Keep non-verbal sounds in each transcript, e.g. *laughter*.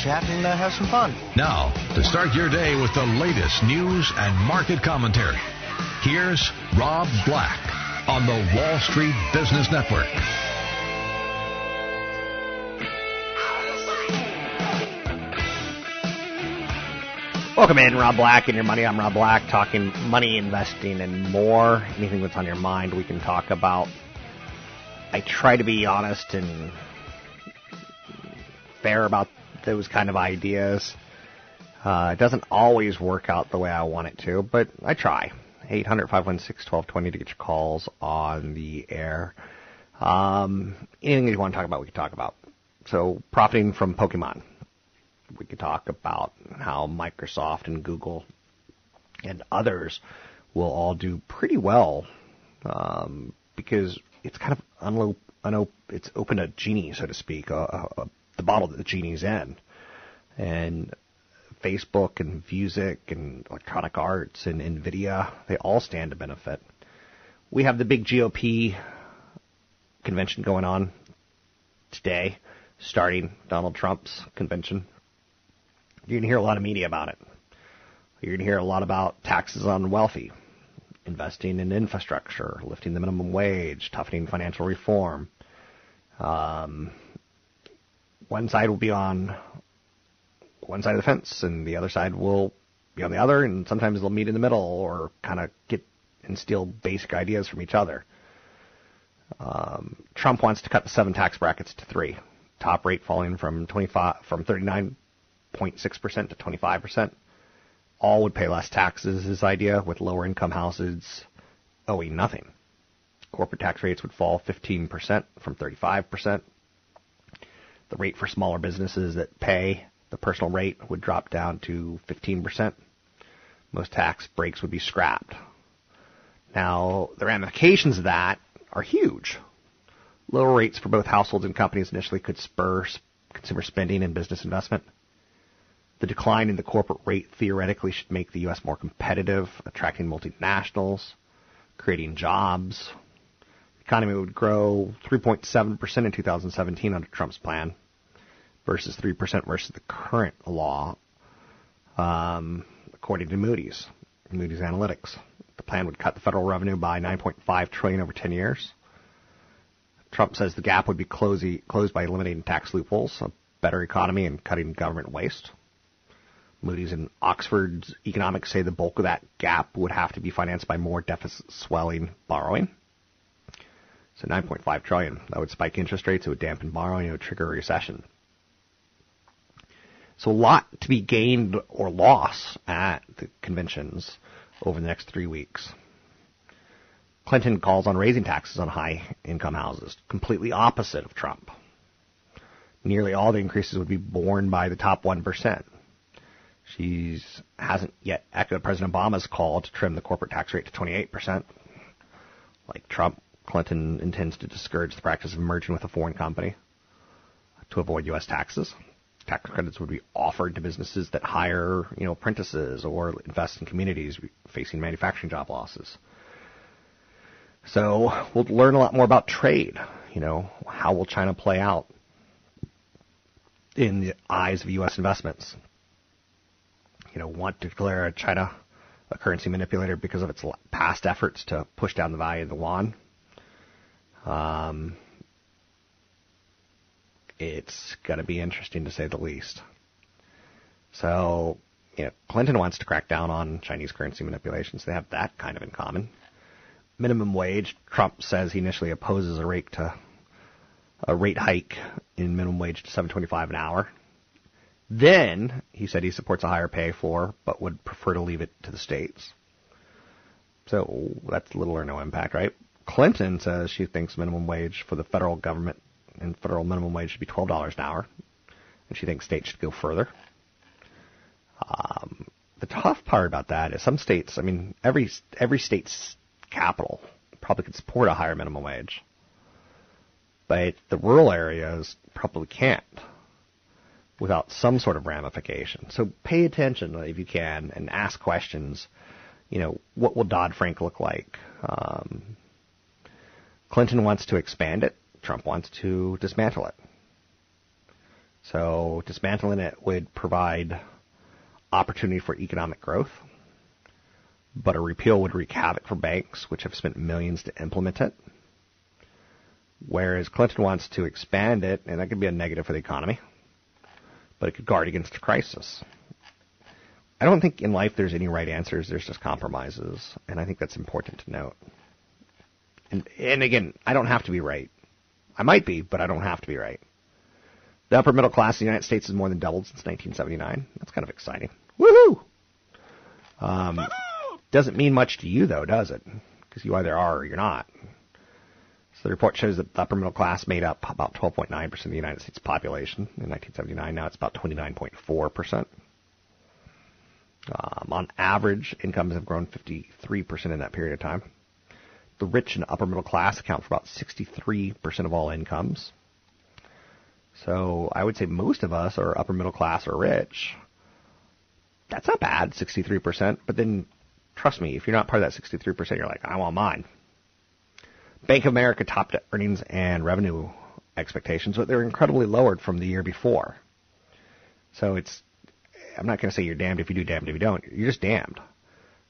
chat and uh, have some fun. Now, to start your day with the latest news and market commentary, here's Rob Black on the Wall Street Business Network. Welcome in, Rob Black and your money. I'm Rob Black, talking money, investing, and more. Anything that's on your mind, we can talk about. I try to be honest and fair about those kind of ideas. Uh, it doesn't always work out the way I want it to, but I try. 800 516 1220 to get your calls on the air. Um, anything you want to talk about, we can talk about. So, profiting from Pokemon. We could talk about how Microsoft and Google and others will all do pretty well um, because it's kind of unlo- it's open a genie, so to speak, uh, uh, the bottle that the genie's in. And Facebook and music and Electronic Arts and Nvidia, they all stand to benefit. We have the big GOP convention going on today, starting Donald Trump's convention. You're going to hear a lot of media about it. You're going to hear a lot about taxes on wealthy, investing in infrastructure, lifting the minimum wage, toughening financial reform. Um, one side will be on one side of the fence, and the other side will be on the other, and sometimes they'll meet in the middle or kind of get and steal basic ideas from each other. Um, Trump wants to cut the seven tax brackets to three, top rate falling from 25 from 39.6% to 25%. All would pay less taxes. His idea with lower income houses owing nothing. Corporate tax rates would fall 15% from 35%. The rate for smaller businesses that pay the personal rate would drop down to 15%. Most tax breaks would be scrapped. Now, the ramifications of that are huge. Lower rates for both households and companies initially could spur consumer spending and business investment. The decline in the corporate rate theoretically should make the U.S. more competitive, attracting multinationals, creating jobs. Economy would grow 3.7% in 2017 under Trump's plan versus 3% versus the current law, um, according to Moody's, Moody's Analytics. The plan would cut the federal revenue by 9.5 trillion over 10 years. Trump says the gap would be closey, closed by eliminating tax loopholes, a better economy, and cutting government waste. Moody's and Oxford's economics say the bulk of that gap would have to be financed by more deficit swelling borrowing. So 9.5 trillion. That would spike interest rates. It would dampen borrowing. It would trigger a recession. So a lot to be gained or lost at the conventions over the next three weeks. Clinton calls on raising taxes on high income houses, completely opposite of Trump. Nearly all the increases would be borne by the top 1%. She hasn't yet echoed President Obama's call to trim the corporate tax rate to 28%. Like Trump, Clinton intends to discourage the practice of merging with a foreign company to avoid U.S. taxes. Tax credits would be offered to businesses that hire, you know, apprentices or invest in communities facing manufacturing job losses. So we'll learn a lot more about trade. You know, how will China play out in the eyes of U.S. investments? You know, want to declare China a currency manipulator because of its past efforts to push down the value of the yuan. Um, it's going to be interesting to say the least. So, you know, Clinton wants to crack down on Chinese currency manipulations. They have that kind of in common. Minimum wage, Trump says he initially opposes a rate to a rate hike in minimum wage to 7.25 an hour. Then he said he supports a higher pay floor, but would prefer to leave it to the states. So that's little or no impact, right? Clinton says she thinks minimum wage for the federal government and federal minimum wage should be twelve dollars an hour, and she thinks states should go further. Um, the tough part about that is some states. I mean, every every state's capital probably could support a higher minimum wage, but the rural areas probably can't without some sort of ramification. So pay attention if you can and ask questions. You know, what will Dodd Frank look like? Um, Clinton wants to expand it. Trump wants to dismantle it. So dismantling it would provide opportunity for economic growth, but a repeal would wreak havoc for banks, which have spent millions to implement it. Whereas Clinton wants to expand it, and that could be a negative for the economy but it could guard against a crisis. I don't think in life there's any right answers. There's just compromises, and I think that's important to note. And, and again, I don't have to be right. I might be, but I don't have to be right. The upper middle class in the United States has more than doubled since 1979. That's kind of exciting. Woohoo! Um, doesn't mean much to you though, does it? Because you either are or you're not. So the report shows that the upper middle class made up about 12.9% of the United States population in 1979. Now it's about 29.4%. Um, on average, incomes have grown 53% in that period of time. The rich and upper middle class account for about 63% of all incomes. So I would say most of us are upper middle class or rich. That's not bad, 63%. But then, trust me, if you're not part of that 63%, you're like, I want mine. Bank of America topped earnings and revenue expectations, but they're incredibly lowered from the year before. So it's, I'm not going to say you're damned if you do, damned if you don't. You're just damned.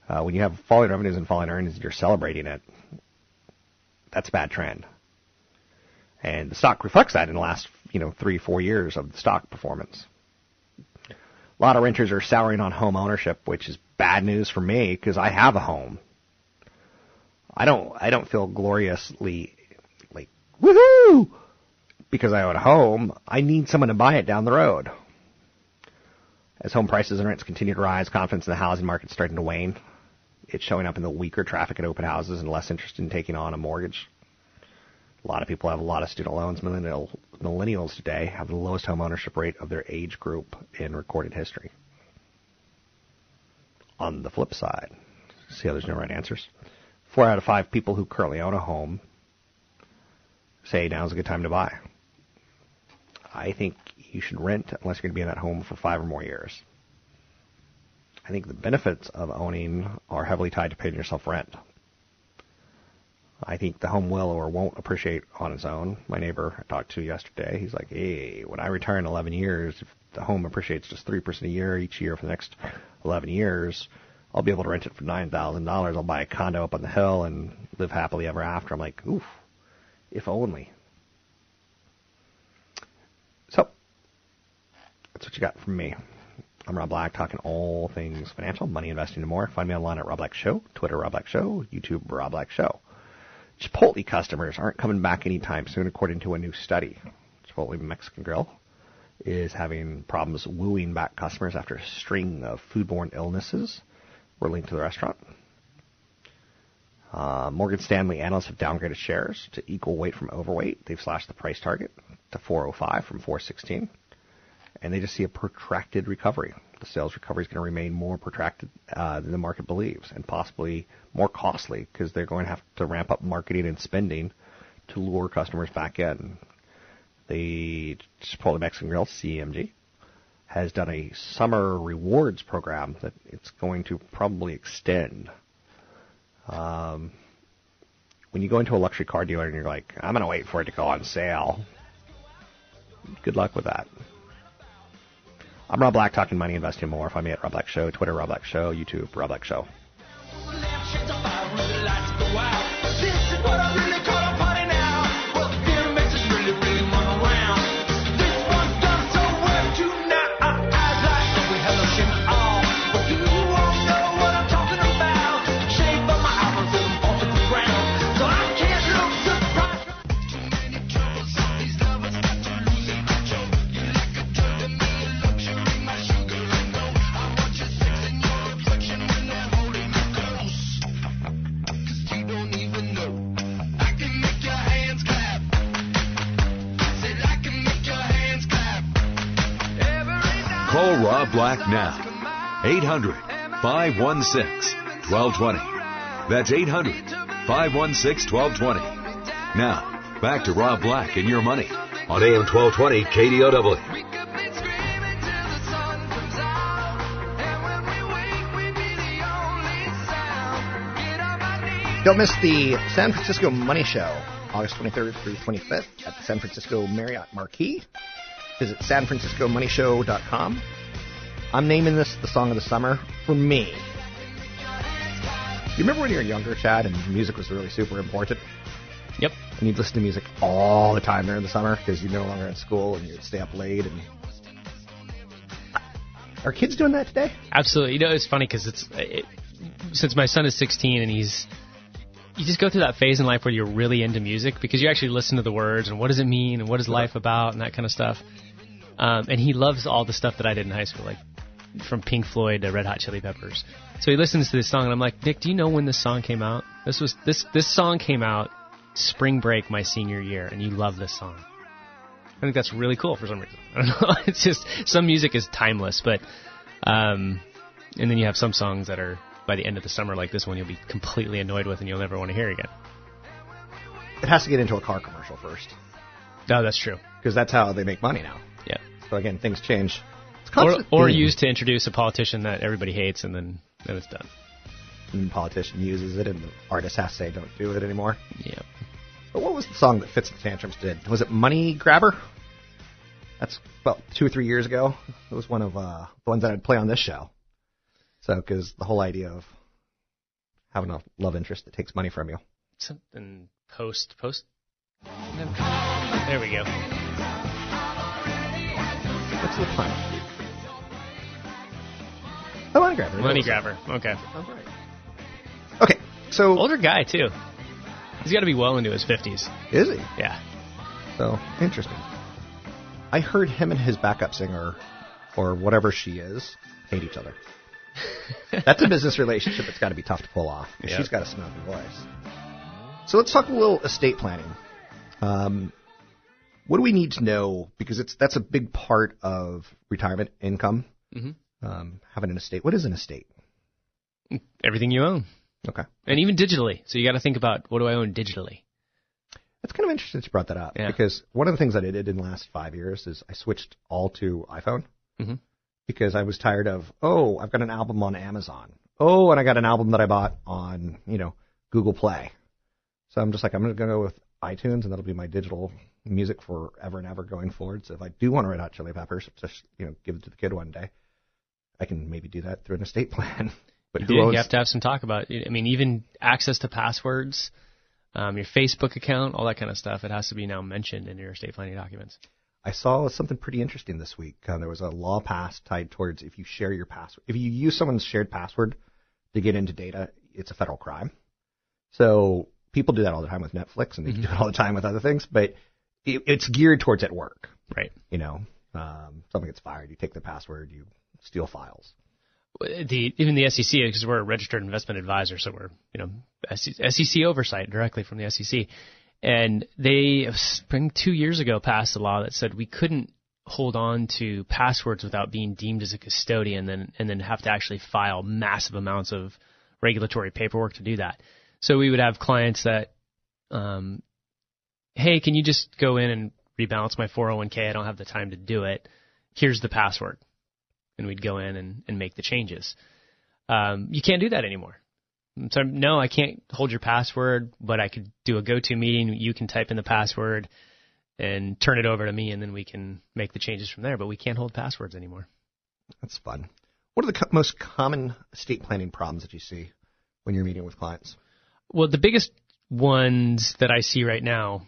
Uh, when you have falling revenues and falling earnings, you're celebrating it. That's a bad trend. And the stock reflects that in the last, you know, three, four years of the stock performance. A lot of renters are souring on home ownership, which is bad news for me because I have a home. I don't I don't feel gloriously like woohoo because I own a home. I need someone to buy it down the road. As home prices and rents continue to rise, confidence in the housing market is starting to wane. It's showing up in the weaker traffic at open houses and less interest in taking on a mortgage. A lot of people have a lot of student loans. Millennial, millennials today have the lowest home ownership rate of their age group in recorded history. On the flip side, see how there's no right answers. Four out of five people who currently own a home say now's a good time to buy. I think you should rent unless you're going to be in that home for five or more years. I think the benefits of owning are heavily tied to paying yourself rent. I think the home will or won't appreciate on its own. My neighbor I talked to yesterday, he's like, hey, when I retire in 11 years, if the home appreciates just 3% a year each year for the next 11 years, I'll be able to rent it for nine thousand dollars. I'll buy a condo up on the hill and live happily ever after. I'm like, oof, if only. So that's what you got from me. I'm Rob Black, talking all things financial, money, investing, and more. Find me online at Rob Black Show, Twitter Rob Black Show, YouTube Rob Black Show. Chipotle customers aren't coming back anytime soon, according to a new study. Chipotle Mexican Grill is having problems wooing back customers after a string of foodborne illnesses were linked to the restaurant. Uh, Morgan Stanley analysts have downgraded shares to equal weight from overweight. They've slashed the price target to 405 from 416, and they just see a protracted recovery. The sales recovery is going to remain more protracted uh, than the market believes, and possibly more costly because they're going to have to ramp up marketing and spending to lure customers back in. The Chipotle Mexican Grill (CMG) has done a summer rewards program that it's going to probably extend. Um, when you go into a luxury car dealer and you're like, I'm going to wait for it to go on sale, good luck with that. I'm Rob Black, talking money, investing more. Find me at Rob Black Show, Twitter, Rob Black Show, YouTube, Rob Black Show. Now. 800 516 1220. That's 800 516 1220. Now, back to Rob Black and your money on AM 1220 KDOW. Don't miss the San Francisco Money Show, August 23rd through 25th at the San Francisco Marriott Marquis. Visit sanfranciscomoneyshow.com. I'm naming this the song of the summer for me. You remember when you were younger, Chad, and music was really super important? Yep. And you'd listen to music all the time during the summer because you're no longer in school and you'd stay up late. And are kids doing that today? Absolutely. You know, it's funny because it's it, since my son is 16 and he's you just go through that phase in life where you're really into music because you actually listen to the words and what does it mean and what is life about and that kind of stuff. Um, and he loves all the stuff that I did in high school, like from Pink Floyd to Red Hot Chili Peppers. So he listens to this song and I'm like, Nick, do you know when this song came out? This was this this song came out spring break my senior year, and you love this song. I think that's really cool for some reason. *laughs* I don't know. It's just some music is timeless, but um, and then you have some songs that are by the end of the summer, like this one, you'll be completely annoyed with and you'll never want to hear again. It has to get into a car commercial first No, that's true. because that's how they make money now. Yeah. So again, things change. It's Or, or used to introduce a politician that everybody hates, and then then it's done. and the politician uses it, and the artist has to say, "Don't do it anymore." Yeah. But what was the song that Fitz the Tantrums did? Was it Money Grabber? That's about two or three years ago. It was one of uh, the ones that I'd play on this show. So, because the whole idea of having a love interest that takes money from you. Something post post. There we go. What's the pun? Oh, Money Grabber. Money grabber. Okay. Sounds right. Okay, so Older guy too. He's got to be well into his fifties. is he? Yeah. So interesting. I heard him and his backup singer, or whatever she is, hate each other. *laughs* That's a business relationship that's got to be tough to pull off. Yeah. She's got a smoky voice. So let's talk a little estate planning. Um, what do we need to know? Because it's that's a big part of retirement income. Mhm. Um, having an estate. What is an estate? Everything you own, Okay, and even digitally. So you got to think about what do I own digitally. that's kind of interesting that you brought that up Yeah. because one of the things that I did in the last five years is I switched all to iPhone. Mhm. because I was tired of, oh, I've got an album on Amazon. Oh, and I got an album that I bought on, you know, Google Play. So I'm just like, I'm going to go with iTunes, and that'll be my digital music forever and ever going forward. So if I do want to Red Hot Chili Peppers, just you know, give it to the kid one day, I can maybe do that through an estate plan. *laughs* But who You, owns? you have to have some talk about. it. I mean, even access to passwords, um, your Facebook account, all that kind of stuff. It has to be now mentioned in your estate planning documents. I saw something pretty interesting this week. Uh, there was a law passed tied towards if you share your password, if you use someone's shared password to get into data, it's a federal crime. So people do that all the time with Netflix, and they do it all the time with other things. But it, it's geared towards at work. Right. You know, um, someone gets fired, you take the password, you steal files. The even the SEC because we're a registered investment advisor, so we're you know SEC oversight directly from the SEC, and they spring two years ago passed a law that said we couldn't hold on to passwords without being deemed as a custodian, and then and then have to actually file massive amounts of regulatory paperwork to do that. So we would have clients that, um, hey, can you just go in and rebalance my 401k? I don't have the time to do it. Here's the password and we'd go in and, and make the changes. Um, you can't do that anymore. So no, I can't hold your password, but I could do a go-to meeting. You can type in the password and turn it over to me, and then we can make the changes from there. But we can't hold passwords anymore. That's fun. What are the co- most common estate planning problems that you see when you're meeting with clients? Well, the biggest ones that I see right now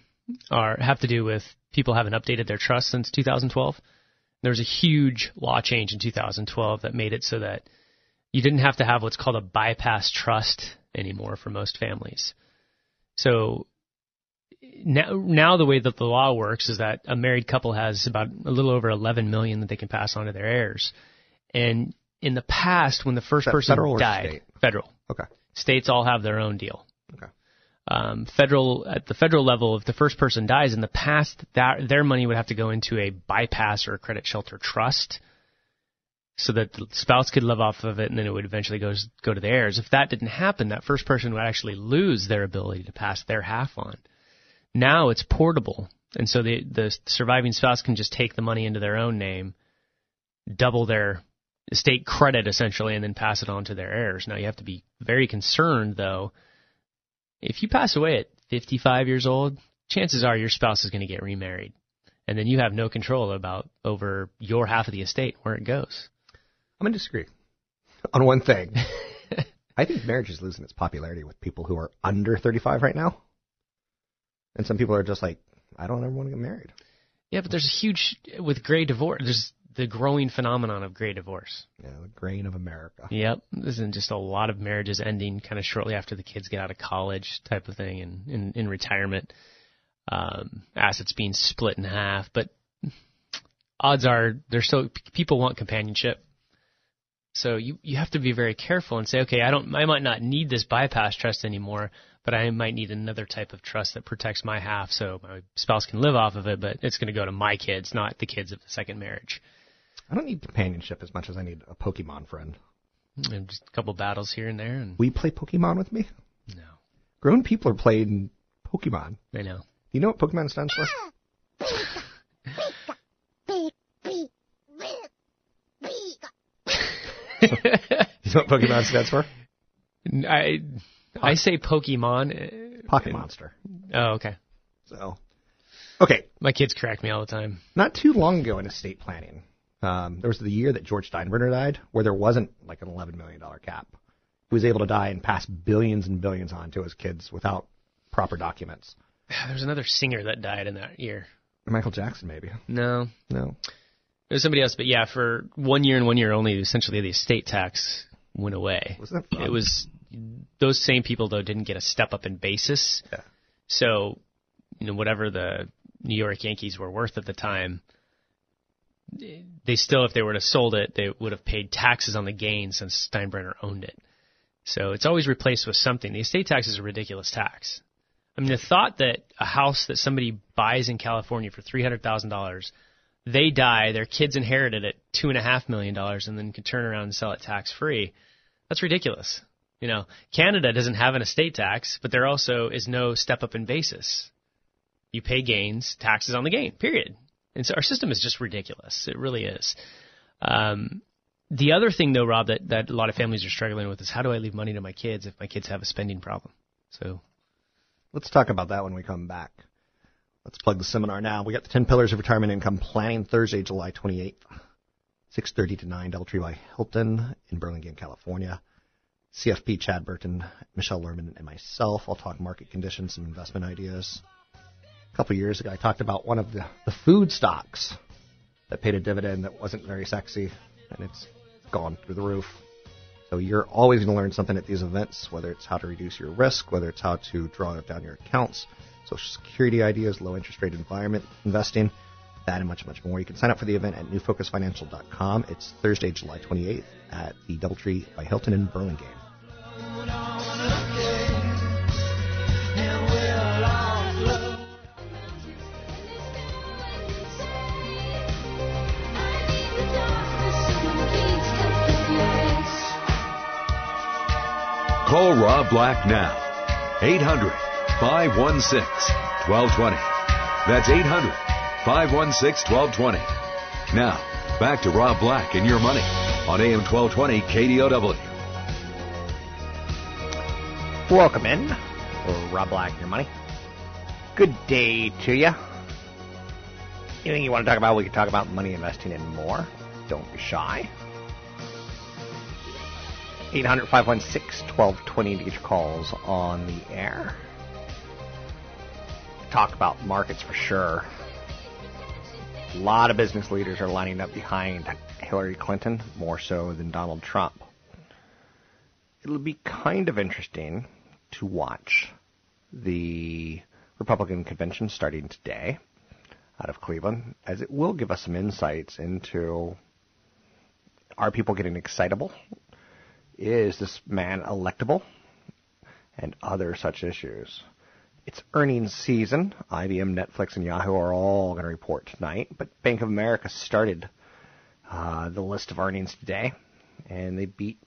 are have to do with people haven't updated their trust since 2012. There was a huge law change in 2012 that made it so that you didn't have to have what's called a bypass trust anymore for most families. So now, now the way that the law works is that a married couple has about a little over 11 million that they can pass on to their heirs. And in the past, when the first person federal died, state? federal, Okay. states all have their own deal. Okay. Um, federal at the federal level, if the first person dies in the past, that their money would have to go into a bypass or a credit shelter trust, so that the spouse could live off of it, and then it would eventually go go to the heirs. If that didn't happen, that first person would actually lose their ability to pass their half on. Now it's portable, and so the the surviving spouse can just take the money into their own name, double their estate credit essentially, and then pass it on to their heirs. Now you have to be very concerned though. If you pass away at 55 years old, chances are your spouse is going to get remarried, and then you have no control about over your half of the estate where it goes. I'm going to disagree *laughs* on one thing. *laughs* I think marriage is losing its popularity with people who are under 35 right now. And some people are just like, I don't ever want to get married. Yeah, but there's a huge with gray divorce. There's the growing phenomenon of gray divorce. Yeah, the grain of America. Yep, this is just a lot of marriages ending kind of shortly after the kids get out of college, type of thing, and in, in retirement, um, assets being split in half. But odds are there's so people want companionship, so you you have to be very careful and say, okay, I don't, I might not need this bypass trust anymore, but I might need another type of trust that protects my half, so my spouse can live off of it, but it's going to go to my kids, not the kids of the second marriage. I don't need companionship as much as I need a Pokemon friend. And just a couple battles here and there, and Will you play Pokemon with me? no, Grown people are playing Pokemon. I know. You know what Pokemon stands for? *laughs* You know what Pokemon stands for? I I say Pokemon. uh, Pocket Monster. Oh, okay. So, okay, My kids crack me all the time. not too long ago in estate planning, um, there was the year that George Steinbrenner died, where there wasn't like an $11 million cap. He was able to die and pass billions and billions on to his kids without proper documents. *sighs* There's another singer that died in that year. Michael Jackson, maybe. No, No. it was somebody else. But yeah, for one year and one year only, essentially the estate tax went away. Wasn't that fun? It was those same people though didn't get a step up in basis. Yeah. So, you know, whatever the New York Yankees were worth at the time, they still, if they were to sold it, they would have paid taxes on the gain since Steinbrenner owned it. So it's always replaced with something. The estate tax is a ridiculous tax. I mean, the thought that a house that somebody buys in California for three hundred thousand dollars, they die, their kids inherit it at two and a half million dollars, and then can turn around and sell it tax free. That's ridiculous. You know, Canada doesn't have an estate tax, but there also is no step up in basis. You pay gains, taxes on the gain, period. And so our system is just ridiculous. It really is. Um, the other thing, though, Rob, that, that a lot of families are struggling with is how do I leave money to my kids if my kids have a spending problem? So, Let's talk about that when we come back. Let's plug the seminar now. We got the 10 Pillars of Retirement Income Planning Thursday, July 28th, 6.30 to 9, Doubletree by Hilton in Burlingame, California. CFP Chad Burton, Michelle Lerman, and myself. I'll talk market conditions some investment ideas. A couple years ago, I talked about one of the, the food stocks that paid a dividend that wasn't very sexy, and it's gone through the roof. So you're always going to learn something at these events, whether it's how to reduce your risk, whether it's how to draw down your accounts, social security ideas, low interest rate environment investing, that and much, much more. You can sign up for the event at newfocusfinancial.com. It's Thursday, July 28th at the Doubletree by Hilton in Burlingame. Call Rob Black now. 800 516 1220. That's 800 516 1220. Now, back to Rob Black and your money on AM 1220 KDOW. Welcome in. Rob Black, and your money. Good day to you. Anything you want to talk about, we can talk about money investing and more. Don't be shy. 800 516 1220 to get your calls on the air. Talk about markets for sure. A lot of business leaders are lining up behind Hillary Clinton, more so than Donald Trump. It'll be kind of interesting to watch the Republican convention starting today out of Cleveland, as it will give us some insights into are people getting excitable? Is this man electable? And other such issues. It's earnings season. IBM, Netflix, and Yahoo are all going to report tonight, but Bank of America started uh, the list of earnings today, and they beat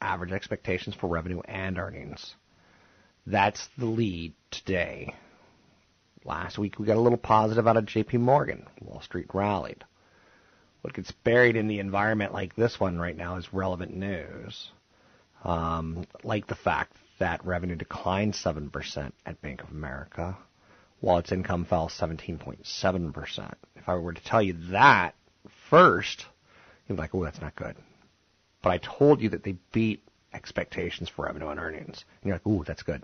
average expectations for revenue and earnings. That's the lead today. Last week we got a little positive out of JP Morgan. Wall Street rallied. What gets buried in the environment like this one right now is relevant news. Um, like the fact that revenue declined 7% at Bank of America, while its income fell 17.7%. If I were to tell you that first, you'd be like, oh, that's not good. But I told you that they beat expectations for revenue and earnings. And you're like, ooh, that's good.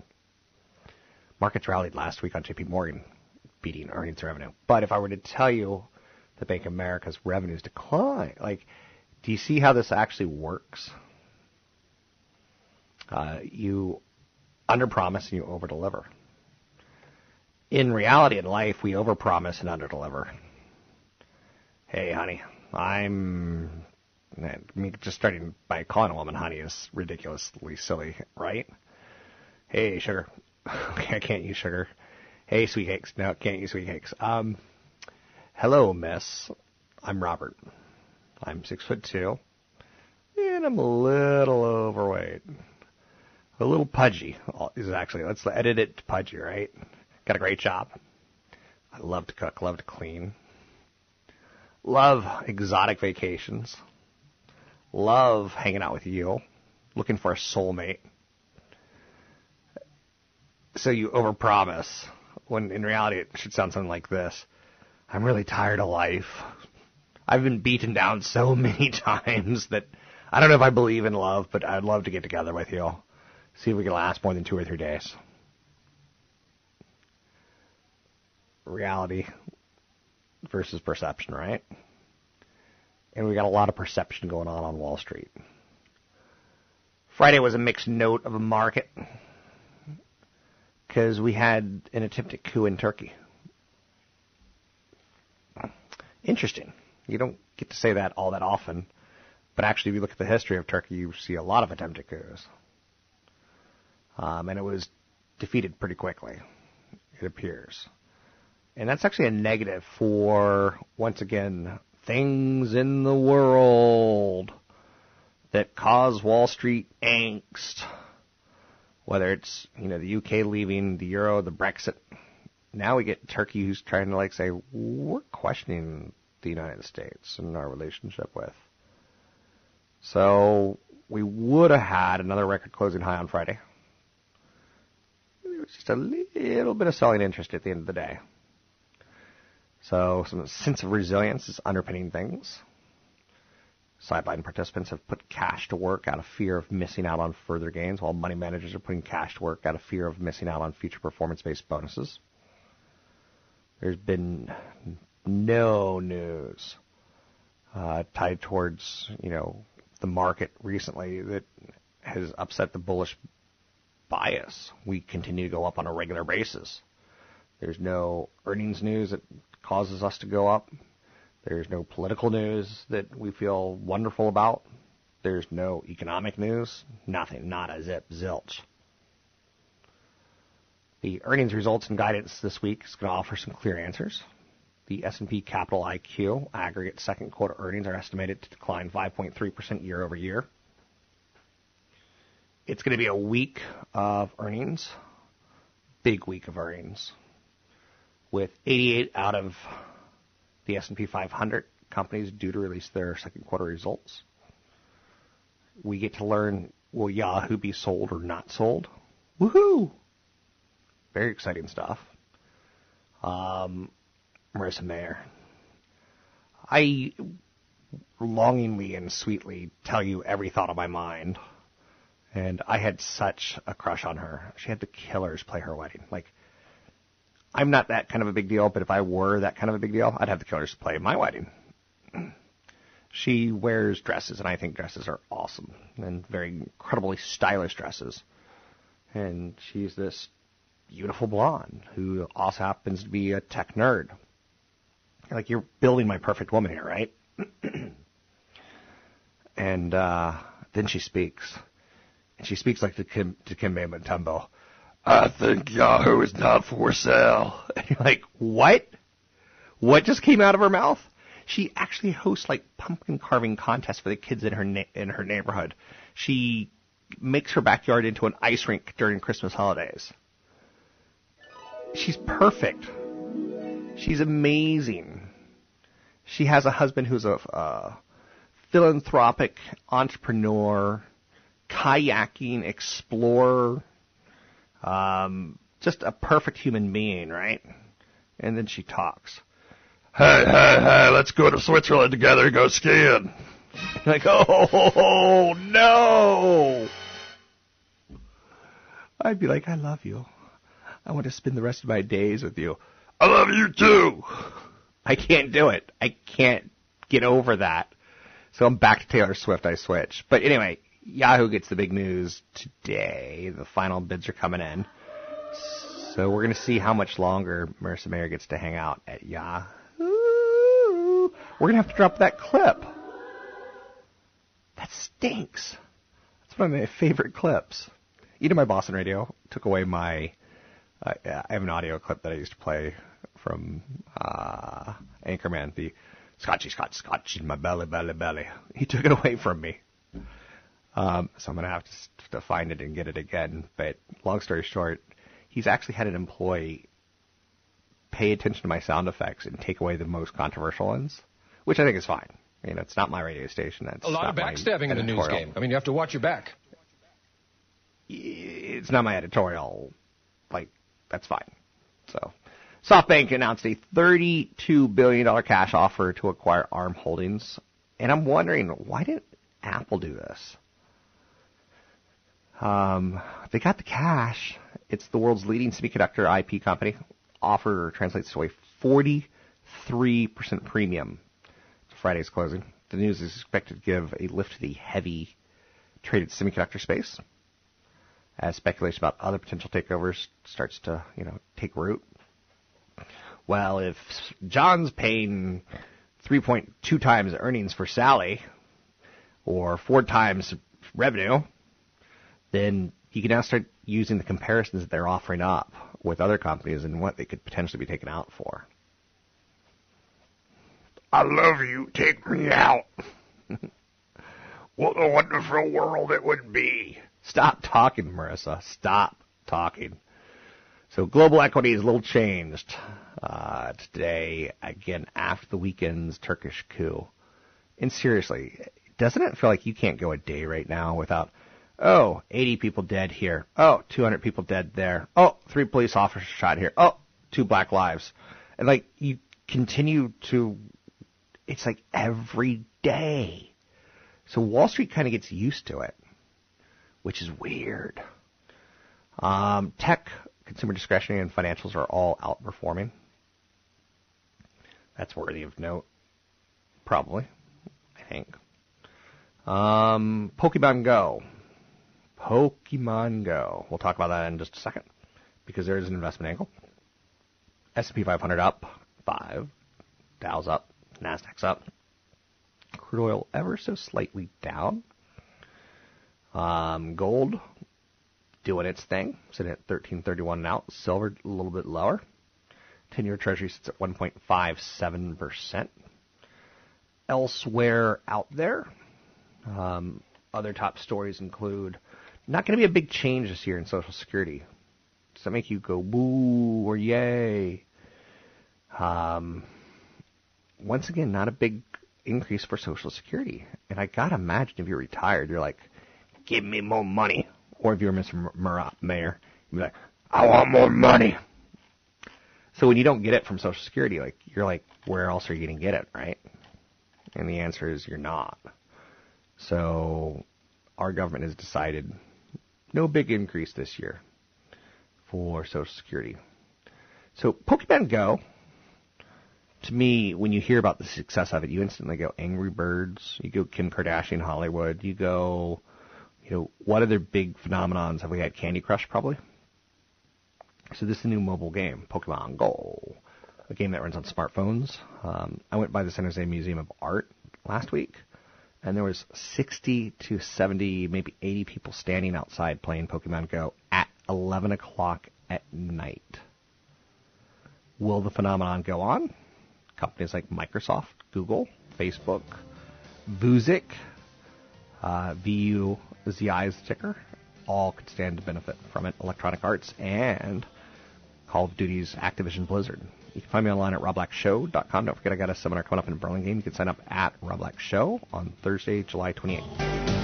Markets rallied last week on JP Morgan, beating earnings and revenue. But if I were to tell you that Bank of America's revenues decline, like, do you see how this actually works? Uh, you underpromise and you overdeliver. In reality, in life, we overpromise and underdeliver. Hey, honey, I'm. Mean, just starting by calling a woman honey is ridiculously silly, right? Hey, sugar. *laughs* Okay, I can't use sugar. Hey, sweet cakes. No, can't use sweet cakes. Um, hello, miss. I'm Robert. I'm six foot two, and I'm a little overweight a little pudgy uh, is actually let's edit it to pudgy, right? Got a great job. I love to cook, love to clean. Love exotic vacations. Love hanging out with you. Looking for a soulmate. So you overpromise when in reality it should sound something like this. I'm really tired of life. I've been beaten down so *laughs* many times that I don't know if I believe in love, but I'd love to get together with you. See if we can last more than two or three days. Reality versus perception, right? And we got a lot of perception going on on Wall Street. Friday was a mixed note of a market because we had an attempted coup in Turkey. Interesting. You don't get to say that all that often, but actually, if you look at the history of Turkey, you see a lot of attempted coups um, and it was defeated pretty quickly. It appears, and that's actually a negative for once again things in the world that cause Wall Street angst. Whether it's you know the UK leaving, the euro, the Brexit. Now we get Turkey who's trying to like say we're questioning the United States and our relationship with. So we would have had another record closing high on Friday was just a little bit of selling interest at the end of the day. So some sense of resilience is underpinning things. Sideline participants have put cash to work out of fear of missing out on further gains, while money managers are putting cash to work out of fear of missing out on future performance-based bonuses. There's been no news uh, tied towards you know the market recently that has upset the bullish bias. We continue to go up on a regular basis. There's no earnings news that causes us to go up. There's no political news that we feel wonderful about. There's no economic news. Nothing. Not a zip. Zilch. The earnings results and guidance this week is going to offer some clear answers. The S&P Capital IQ aggregate second quarter earnings are estimated to decline 5.3% year over year. It's going to be a week of earnings, big week of earnings, with 88 out of the S&P 500 companies due to release their second quarter results. We get to learn will Yahoo be sold or not sold? Woohoo! Very exciting stuff. Um, Marissa Mayer. I longingly and sweetly tell you every thought of my mind. And I had such a crush on her. She had the Killers play her wedding. Like, I'm not that kind of a big deal, but if I were that kind of a big deal, I'd have the Killers play my wedding. *clears throat* she wears dresses, and I think dresses are awesome and very incredibly stylish dresses. And she's this beautiful blonde who also happens to be a tech nerd. Like you're building my perfect woman here, right? *clears throat* and uh, then she speaks, she speaks like to Kim to Kimbe Mutombo. I think Yahoo is not for sale. *laughs* And you're like, what? What just came out of her mouth? She actually hosts like pumpkin carving contests for the kids in her na- in her neighborhood. She makes her backyard into an ice rink during Christmas holidays. She's perfect. She's amazing. She has a husband who's a uh, philanthropic entrepreneur, kayaking explorer, um, just a perfect human being, right? And then she talks. Hey, hey, hey, let's go to Switzerland together go skiing. Like, oh, no! I'd be like, I love you. I want to spend the rest of my days with you. I love you too! I can't do it. I can't get over that. So I'm back to Taylor Swift, I switch. But anyway, Yahoo gets the big news today. The final bids are coming in. So we're going to see how much longer Marissa Mayer gets to hang out at Yahoo. We're going to have to drop that clip. That stinks. That's one of my favorite clips. Even my Boston radio took away my. Uh, I have an audio clip that I used to play from uh, Anchorman, the Scotchy Scotch Scotch in my belly, belly, belly. He took it away from me. Um, so I'm going to have to, to find it and get it again. But long story short, he's actually had an employee pay attention to my sound effects and take away the most controversial ones, which I think is fine. You know, it's not my radio station. That's a lot of backstabbing in the news game. I mean, you have to watch your back. It's not my editorial. Like, that's fine. So, SoftBank announced a $32 billion cash offer to acquire ARM Holdings. And I'm wondering, why didn't Apple do this? Um, they got the cash. It's the world's leading semiconductor IP company. Offer translates to a 43% premium to Friday's closing. The news is expected to give a lift to the heavy traded semiconductor space as speculation about other potential takeovers starts to, you know, take root. Well, if John's paying 3.2 times earnings for Sally or four times revenue, then you can now start using the comparisons that they're offering up with other companies and what they could potentially be taken out for. I love you. Take me out. *laughs* what a wonderful world it would be. Stop talking, Marissa. Stop talking. So global equity is a little changed uh, today, again, after the weekend's Turkish coup. And seriously, doesn't it feel like you can't go a day right now without, oh, 80 people dead here. Oh, 200 people dead there. Oh, three police officers shot here. Oh, two black lives. And like, you continue to, it's like every day. So Wall Street kind of gets used to it which is weird. Um, tech, consumer discretionary, and financials are all outperforming. That's worthy of note. Probably, I think. Um, Pokemon Go. Pokemon Go. We'll talk about that in just a second because there is an investment angle. S&P 500 up five, Dow's up, Nasdaq's up. Crude oil ever so slightly down. Um, gold doing its thing, sitting at 1331 an ounce. Silver a little bit lower. 10-year Treasury sits at 1.57%. Elsewhere out there, um, other top stories include not going to be a big change this year in Social Security. Does that make you go boo or yay? Um, once again, not a big increase for Social Security. And I gotta imagine if you're retired, you're like, give me more money. Or if you're Mr. Murat Mayor, you'd be like, I want more money. So when you don't get it from Social Security, like you're like, where else are you going to get it, right? And the answer is you're not. So our government has decided no big increase this year for Social Security. So Pokemon Go, to me, when you hear about the success of it, you instantly go Angry Birds, you go Kim Kardashian Hollywood, you go, you know, what other big phenomenons have we had? Candy Crush probably. So this is a new mobile game, Pokemon Go, a game that runs on smartphones. Um, I went by the San Jose Museum of Art last week, and there was 60 to 70, maybe 80 people standing outside playing Pokemon Go at 11 o'clock at night. Will the phenomenon go on? Companies like Microsoft, Google, Facebook, Vuzix, uh, is the ticker, all could stand to benefit from it. Electronic Arts and Call of Duty's Activision Blizzard. You can find me online at robblackshow.com. Don't forget I got a seminar coming up in Burlingame. You can sign up at Rob Black Show on Thursday, July 28th.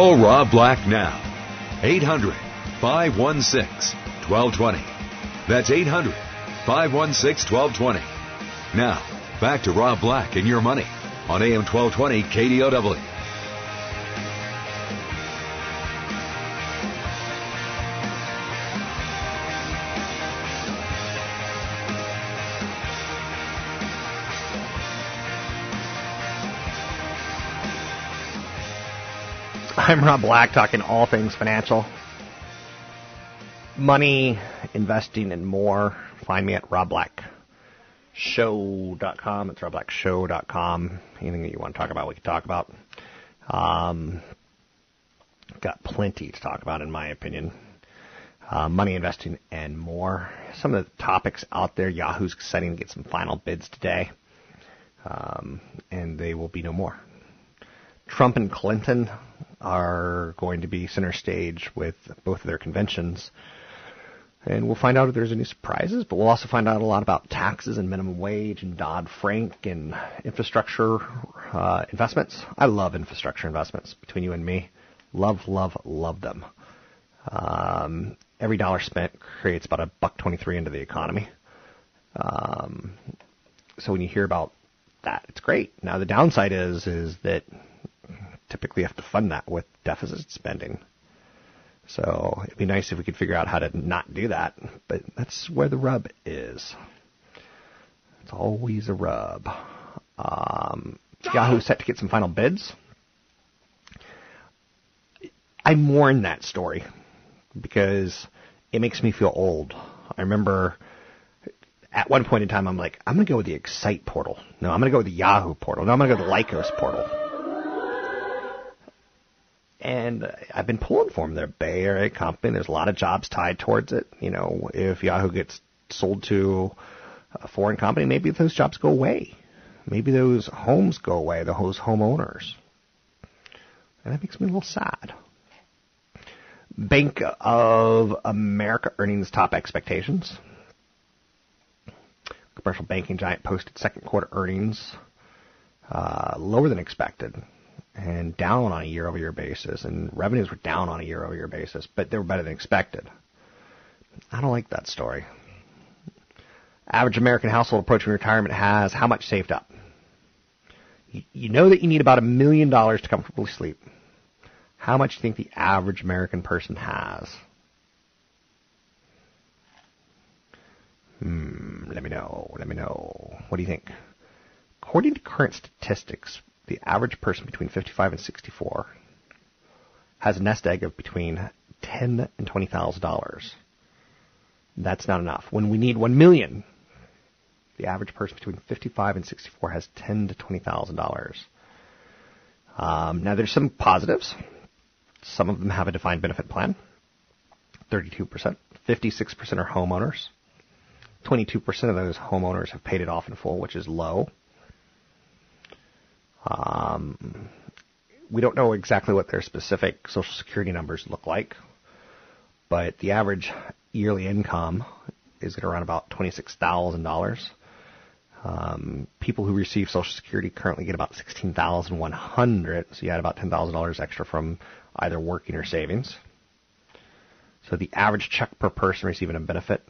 Call Rob Black now. 800 516 1220. That's 800 516 1220. Now, back to Rob Black and your money on AM 1220 KDOW. I'm Rob Black, talking all things financial, money, investing, and more. Find me at robblackshow.com. It's robblackshow.com. Anything that you want to talk about, we can talk about. Um, got plenty to talk about, in my opinion. Uh, money investing and more. Some of the topics out there. Yahoo's setting to get some final bids today, um, and they will be no more. Trump and Clinton are going to be center stage with both of their conventions. And we'll find out if there's any surprises, but we'll also find out a lot about taxes and minimum wage and Dodd Frank and infrastructure uh, investments. I love infrastructure investments between you and me. Love, love, love them. Um, every dollar spent creates about a buck twenty-three into the economy. Um, so when you hear about that, it's great. Now the downside is is that typically have to fund that with deficit spending. So it'd be nice if we could figure out how to not do that, but that's where the rub is. It's always a rub. Um, Yahoo set to get some final bids. I mourn that story because it makes me feel old. I remember at one point in time, I'm like, I'm going to go with the Excite portal. No, I'm going to go with the Yahoo portal. No, I'm going to go with the Lycos portal and I've been pulling for them. They're a Bay Area company. There's a lot of jobs tied towards it. You know, if Yahoo gets sold to a foreign company, maybe those jobs go away. Maybe those homes go away, those homeowners. And that makes me a little sad. Bank of America earnings top expectations. Commercial banking giant posted second quarter earnings uh, lower than expected and down on a year over year basis, and revenues were down on a year over year basis, but they were better than expected. I don't like that story. Average American household approaching retirement has how much saved up? You know that you need about a million dollars to comfortably sleep. How much do you think the average American person has? Hmm, let me know. Let me know. What do you think? According to current statistics, the average person between 55 and 64 has a nest egg of between ten and twenty thousand dollars. That's not enough. When we need 1 million, the average person between 55 and 64 has ten to $20,000. Um, now there's some positives. Some of them have a defined benefit plan. 32%. 56% are homeowners. 22% of those homeowners have paid it off in full, which is low. Um, we don't know exactly what their specific Social Security numbers look like, but the average yearly income is at around about $26,000. Um, people who receive Social Security currently get about 16100 so you add about $10,000 extra from either working or savings. So the average check per person receiving a benefit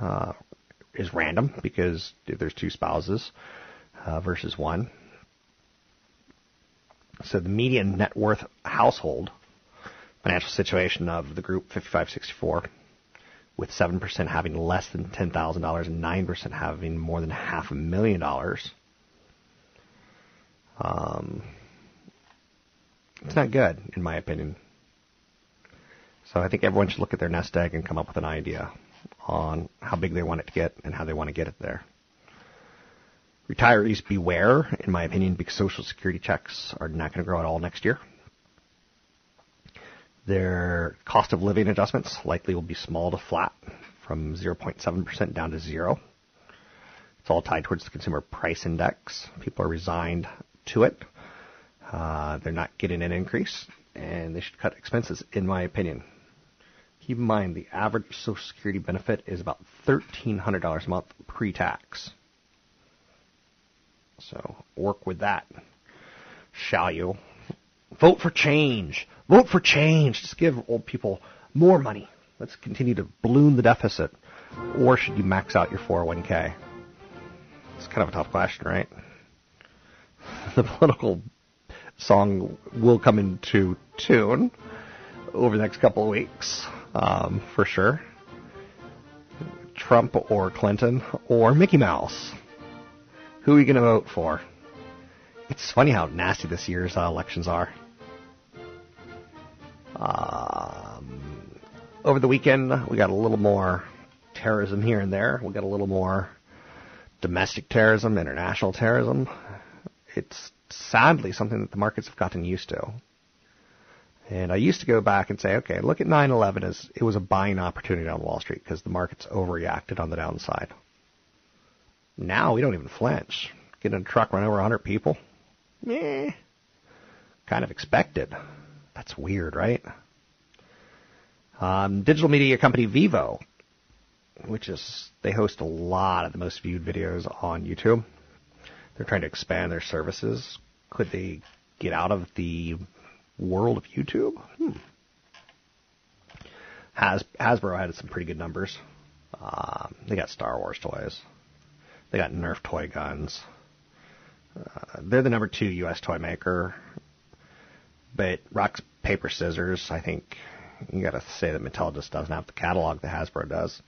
uh, is random because there's two spouses uh, versus one. So the median net worth household financial situation of the group 5564 with 7% having less than $10,000 and 9% having more than half a million dollars. Um, it's not good, in my opinion. So I think everyone should look at their nest egg and come up with an idea on how big they want it to get and how they want to get it there. Retirees beware, in my opinion, because Social Security checks are not going to grow at all next year. Their cost of living adjustments likely will be small to flat from 0.7% down to zero. It's all tied towards the consumer price index. People are resigned to it. Uh, they're not getting an increase, and they should cut expenses, in my opinion. Keep in mind the average Social Security benefit is about $1,300 a month pre-tax. So work with that, shall you? Vote for change. Vote for change. Just give old people more money. Let's continue to balloon the deficit. Or should you max out your 401k? It's kind of a tough question, right? *laughs* The political song will come into tune over the next couple of weeks, um, for sure. Trump or Clinton or Mickey Mouse. Who are you going to vote for? It's funny how nasty this year's uh, elections are. Um, over the weekend, we got a little more terrorism here and there. We got a little more domestic terrorism, international terrorism. It's sadly something that the markets have gotten used to. And I used to go back and say, okay, look at 9/11 as it was a buying opportunity on Wall Street because the markets overreacted on the downside. Now we don't even flinch. Get in a truck, run over 100 people. Meh. Kind of expected. That's weird, right? Um, digital media company Vevo, which is they host a lot of the most viewed videos on YouTube. They're trying to expand their services. Could they get out of the world of YouTube? Hmm. Has, Hasbro had some pretty good numbers. Um, they got Star Wars toys. They got Nerf toy guns. Uh, they're the number two U.S. toy maker. But rocks, paper, scissors, I think you got to say that Mattel just doesn't have the catalog that Hasbro does.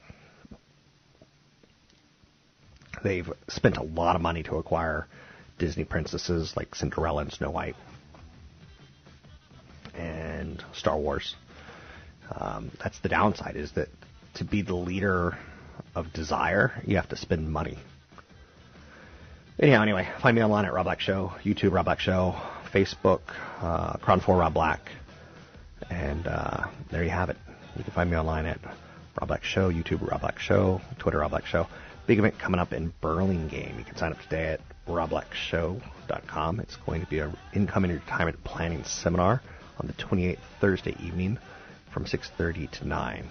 They've spent a lot of money to acquire Disney princesses like Cinderella and Snow White and Star Wars. Um, that's the downside is that to be the leader of desire, you have to spend money. Anyhow, anyway, find me online at Rob Black Show, YouTube Rob Black Show, Facebook, uh, Crown 4 Rob Black. And uh, there you have it. You can find me online at Rob Black Show, YouTube Rob Black Show, Twitter Rob Black Show. Big event coming up in Burlingame. You can sign up today at robblackshow.com. It's going to be an income and retirement planning seminar on the 28th Thursday evening from 6:30 to 9.